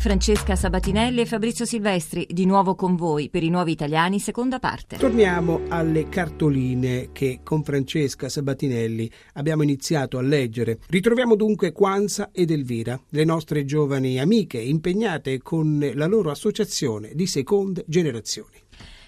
Francesca Sabatinelli e Fabrizio Silvestri, di nuovo con voi per i nuovi italiani, seconda parte. Torniamo alle cartoline che con Francesca Sabatinelli abbiamo iniziato a leggere. Ritroviamo dunque Quanza ed Elvira, le nostre giovani amiche impegnate con la loro associazione di seconde generazioni.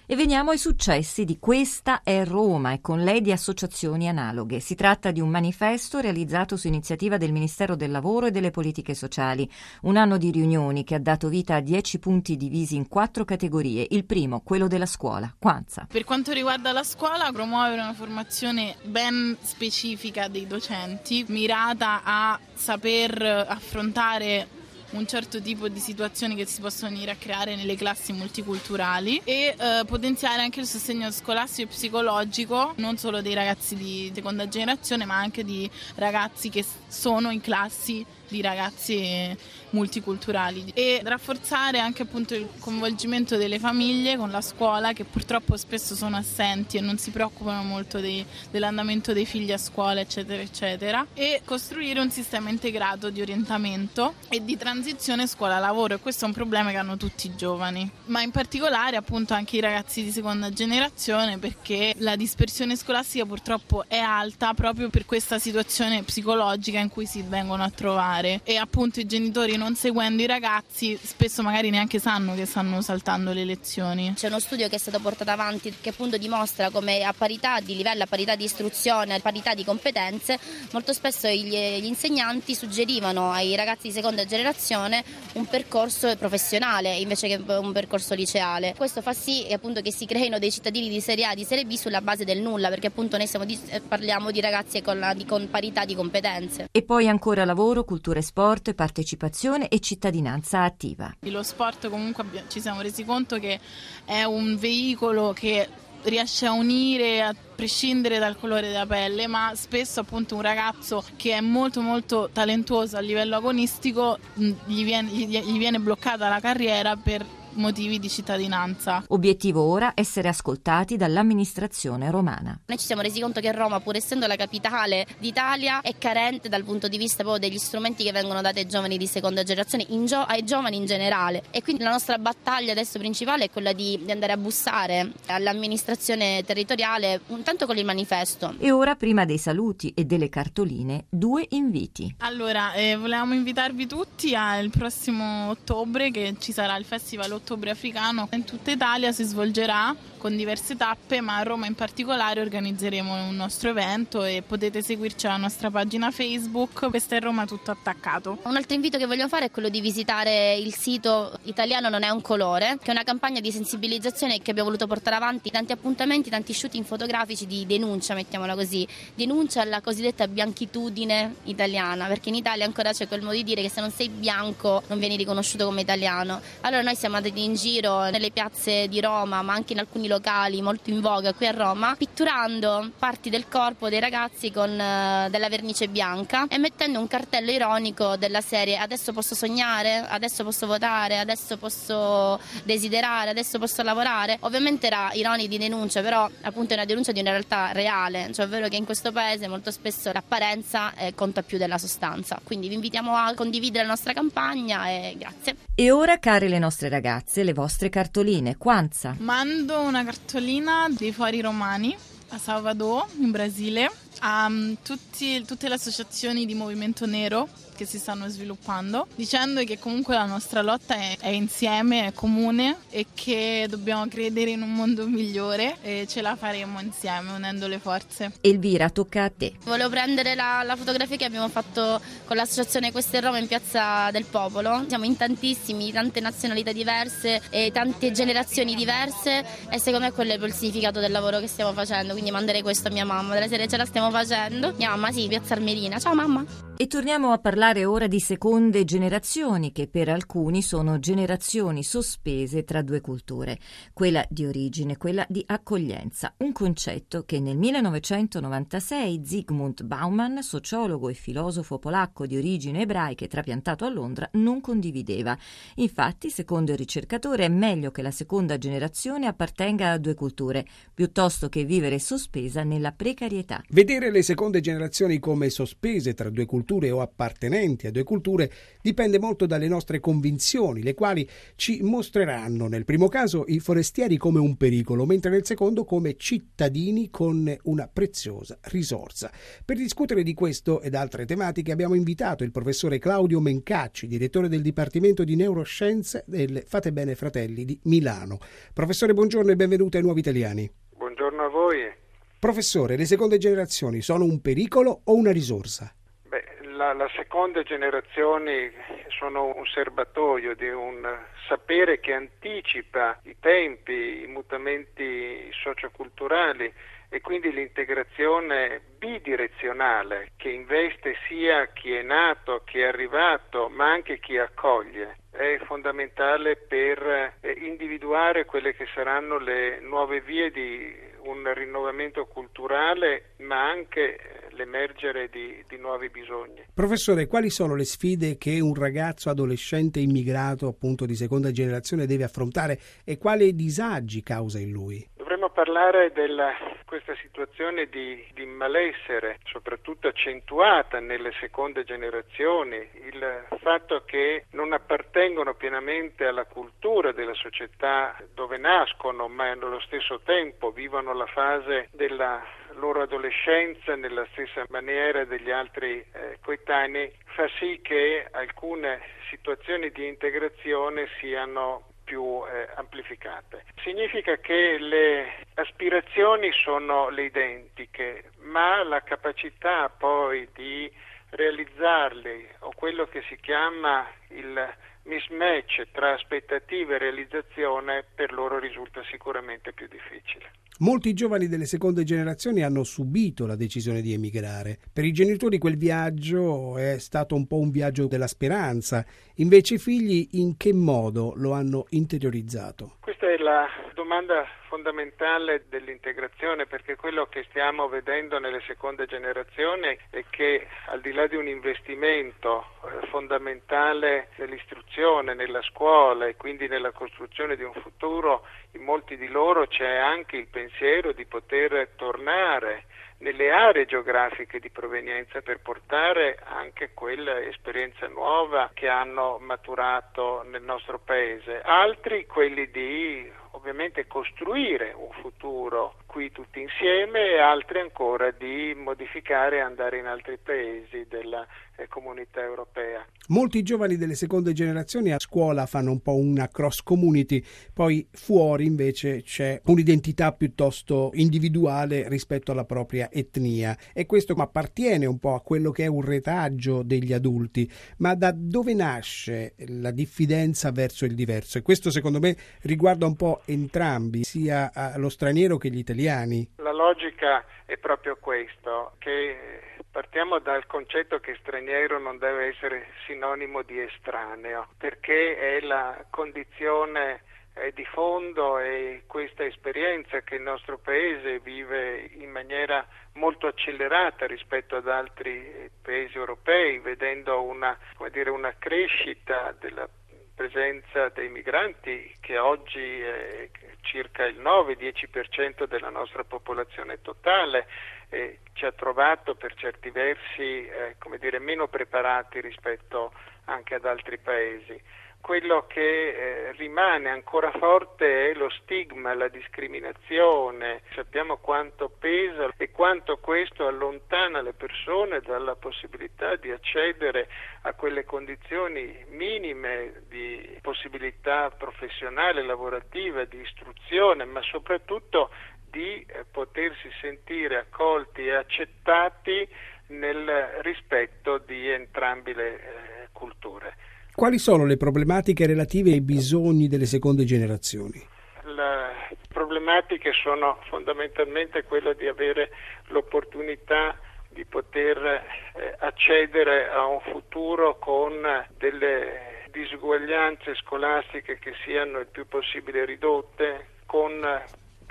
E veniamo ai successi di Questa è Roma e con lei di associazioni analoghe. Si tratta di un manifesto realizzato su iniziativa del Ministero del Lavoro e delle Politiche Sociali. Un anno di riunioni che ha dato vita a dieci punti divisi in quattro categorie. Il primo, quello della scuola. Quanza. Per quanto riguarda la scuola, promuovere una formazione ben specifica dei docenti, mirata a saper affrontare un certo tipo di situazioni che si possono venire a creare nelle classi multiculturali e eh, potenziare anche il sostegno scolastico e psicologico non solo dei ragazzi di seconda generazione ma anche di ragazzi che sono in classi di ragazzi multiculturali. E rafforzare anche appunto il coinvolgimento delle famiglie con la scuola che purtroppo spesso sono assenti e non si preoccupano molto dei, dell'andamento dei figli a scuola eccetera eccetera. E costruire un sistema integrato di orientamento e di transizione scuola-lavoro. E questo è un problema che hanno tutti i giovani. Ma in particolare appunto anche i ragazzi di seconda generazione perché la dispersione scolastica purtroppo è alta proprio per questa situazione psicologica in cui si vengono a trovare e appunto i genitori non seguendo i ragazzi spesso magari neanche sanno che stanno saltando le lezioni. C'è uno studio che è stato portato avanti che appunto dimostra come a parità di livello, a parità di istruzione, a parità di competenze, molto spesso gli, gli insegnanti suggerivano ai ragazzi di seconda generazione un percorso professionale invece che un percorso liceale. Questo fa sì appunto che si creino dei cittadini di serie A, di serie B sulla base del nulla, perché appunto noi di, parliamo di ragazzi con, la, di, con parità di competenze. E poi ancora lavoro, cultura e sport, partecipazione e cittadinanza attiva. Lo sport comunque ci siamo resi conto che è un veicolo che riesce a unire a prescindere dal colore della pelle, ma spesso appunto un ragazzo che è molto molto talentuoso a livello agonistico gli viene, gli viene bloccata la carriera per motivi di cittadinanza. Obiettivo ora essere ascoltati dall'amministrazione romana. Noi ci siamo resi conto che Roma, pur essendo la capitale d'Italia, è carente dal punto di vista proprio degli strumenti che vengono dati ai giovani di seconda generazione, gio- ai giovani in generale. E quindi la nostra battaglia adesso principale è quella di, di andare a bussare all'amministrazione territoriale, intanto con il manifesto. E ora, prima dei saluti e delle cartoline, due inviti. Allora, eh, volevamo invitarvi tutti al prossimo ottobre che ci sarà il Festival Ottobre Africano in tutta Italia si svolgerà con diverse tappe, ma a Roma in particolare organizzeremo un nostro evento e potete seguirci alla nostra pagina Facebook. Questo è Roma tutto attaccato. Un altro invito che voglio fare è quello di visitare il sito Italiano non è un colore, che è una campagna di sensibilizzazione che abbiamo voluto portare avanti, tanti appuntamenti, tanti shooting fotografici di denuncia, mettiamola così, denuncia alla cosiddetta bianchitudine italiana, perché in Italia ancora c'è quel modo di dire che se non sei bianco non vieni riconosciuto come italiano. Allora noi siamo andati in giro nelle piazze di Roma, ma anche in alcuni locali molto in voga qui a Roma, pitturando parti del corpo dei ragazzi con uh, della vernice bianca e mettendo un cartello ironico della serie adesso posso sognare, adesso posso votare, adesso posso desiderare, adesso posso lavorare. Ovviamente era ironico di denuncia, però appunto è una denuncia di una realtà reale, cioè ovvero che in questo paese molto spesso l'apparenza eh, conta più della sostanza. Quindi vi invitiamo a condividere la nostra campagna e grazie. E ora, care le nostre ragazze, le vostre cartoline, Quanza? Mando una cartolina dei Fori Romani a Salvador, in Brasile, a tutti, tutte le associazioni di movimento nero che si stanno sviluppando, dicendo che comunque la nostra lotta è, è, insieme, è comune e che dobbiamo credere in un mondo migliore e ce la faremo insieme unendo le forze. Elvira, tocca a te. Volevo prendere la, la fotografia che abbiamo fatto con l'associazione Queste Roma in Piazza del Popolo. Siamo in tantissimi, tante nazionalità diverse e tante generazioni diverse e secondo me quello è il significato del lavoro che stiamo facendo, quindi manderei questo a mia mamma, della serie ce la stiamo facendo. Mia mamma sì, Piazza Armerina. Ciao mamma. E torniamo a parlare ora di seconde generazioni, che per alcuni sono generazioni sospese tra due culture, quella di origine, quella di accoglienza, un concetto che nel 1996 Zygmunt Bauman, sociologo e filosofo polacco di origine ebraiche trapiantato a Londra, non condivideva. Infatti, secondo il ricercatore, è meglio che la seconda generazione appartenga a due culture, piuttosto che vivere sospesa nella precarietà. Vedere le seconde generazioni come sospese tra due culture culture o appartenenti a due culture dipende molto dalle nostre convinzioni, le quali ci mostreranno nel primo caso i forestieri come un pericolo, mentre nel secondo come cittadini con una preziosa risorsa. Per discutere di questo ed altre tematiche abbiamo invitato il professore Claudio Mencacci, direttore del Dipartimento di Neuroscienze del Fate Bene Fratelli di Milano. Professore, buongiorno e benvenuto ai Nuovi Italiani. Buongiorno a voi. Professore, le seconde generazioni sono un pericolo o una risorsa? La, la seconda generazione sono un serbatoio di un sapere che anticipa i tempi, i mutamenti socioculturali e quindi l'integrazione bidirezionale che investe sia chi è nato, chi è arrivato, ma anche chi accoglie. È fondamentale per eh, individuare quelle che saranno le nuove vie di un rinnovamento culturale, ma anche l'emergere di, di, nuovi bisogni. Professore, quali sono le sfide che un ragazzo adolescente immigrato appunto di seconda generazione deve affrontare e quali disagi causa in lui? Dovremmo parlare di questa situazione di, di, malessere, soprattutto accentuata nelle seconde generazioni, il fatto che non appartengono pienamente alla cultura della società dove nascono, ma nello stesso tempo vivono la fase della loro adolescenza nella stessa maniera degli altri eh, coetanei fa sì che alcune situazioni di integrazione siano più eh, amplificate. Significa che le aspirazioni sono le identiche, ma la capacità poi di realizzarli o quello che si chiama il mismatch tra aspettative e realizzazione per loro risulta sicuramente più difficile. Molti giovani delle seconde generazioni hanno subito la decisione di emigrare. Per i genitori quel viaggio è stato un po' un viaggio della speranza, invece i figli in che modo lo hanno interiorizzato? Questa è la domanda fondamentale dell'integrazione perché quello che stiamo vedendo nelle seconde generazioni è che al di là di un investimento eh, fondamentale nell'istruzione, nella scuola e quindi nella costruzione di un futuro, in molti di loro c'è anche il pensiero di poter tornare nelle aree geografiche di provenienza per portare anche quella esperienza nuova che hanno maturato nel nostro paese. Altri quelli di ovviamente costruire un futuro qui tutti insieme e altri ancora di modificare e andare in altri paesi della comunità europea. Molti giovani delle seconde generazioni a scuola fanno un po' una cross community, poi fuori invece c'è un'identità piuttosto individuale rispetto alla propria etnia e questo appartiene un po' a quello che è un retaggio degli adulti, ma da dove nasce la diffidenza verso il diverso? E questo secondo me riguarda un po' entrambi, sia lo straniero che gli italiani. La logica è proprio questo, che partiamo dal concetto che straniero non deve essere sinonimo di estraneo, perché è la condizione eh, di fondo e questa esperienza che il nostro Paese vive in maniera molto accelerata rispetto ad altri paesi europei, vedendo una, dire, una crescita della presenza dei migranti che oggi è circa il 9-10% della nostra popolazione totale e ci ha trovato per certi versi eh, dire, meno preparati rispetto anche ad altri paesi quello che eh, rimane ancora forte è lo stigma, la discriminazione. Sappiamo quanto pesa e quanto questo allontana le persone dalla possibilità di accedere a quelle condizioni minime di possibilità professionale, lavorativa, di istruzione, ma soprattutto di eh, potersi sentire accolti e accettati nel rispetto di entrambe le eh, culture. Quali sono le problematiche relative ai bisogni delle seconde generazioni? Le problematiche sono fondamentalmente quelle di avere l'opportunità di poter eh, accedere a un futuro con delle disuguaglianze scolastiche che siano il più possibile ridotte, con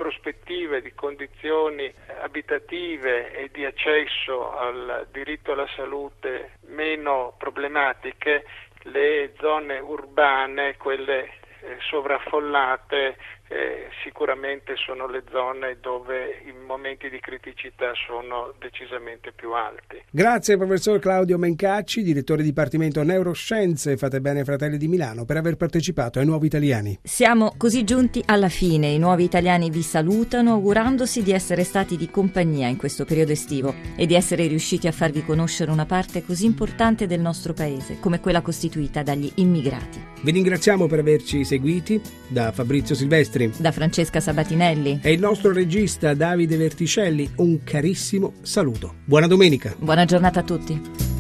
prospettive di condizioni abitative e di accesso al diritto alla salute meno problematiche, le zone urbane, quelle eh, sovraffollate, eh, sicuramente sono le zone dove i momenti di criticità sono decisamente più alti. Grazie professor Claudio Mencacci, direttore Dipartimento Neuroscienze Fate Bene Fratelli di Milano, per aver partecipato ai Nuovi Italiani. Siamo così giunti alla fine. I Nuovi Italiani vi salutano augurandosi di essere stati di compagnia in questo periodo estivo e di essere riusciti a farvi conoscere una parte così importante del nostro paese come quella costituita dagli immigrati. Vi ringraziamo per averci seguiti da Fabrizio Silvestri da Francesca Sabatinelli e il nostro regista Davide Verticelli un carissimo saluto. Buona domenica. Buona giornata a tutti.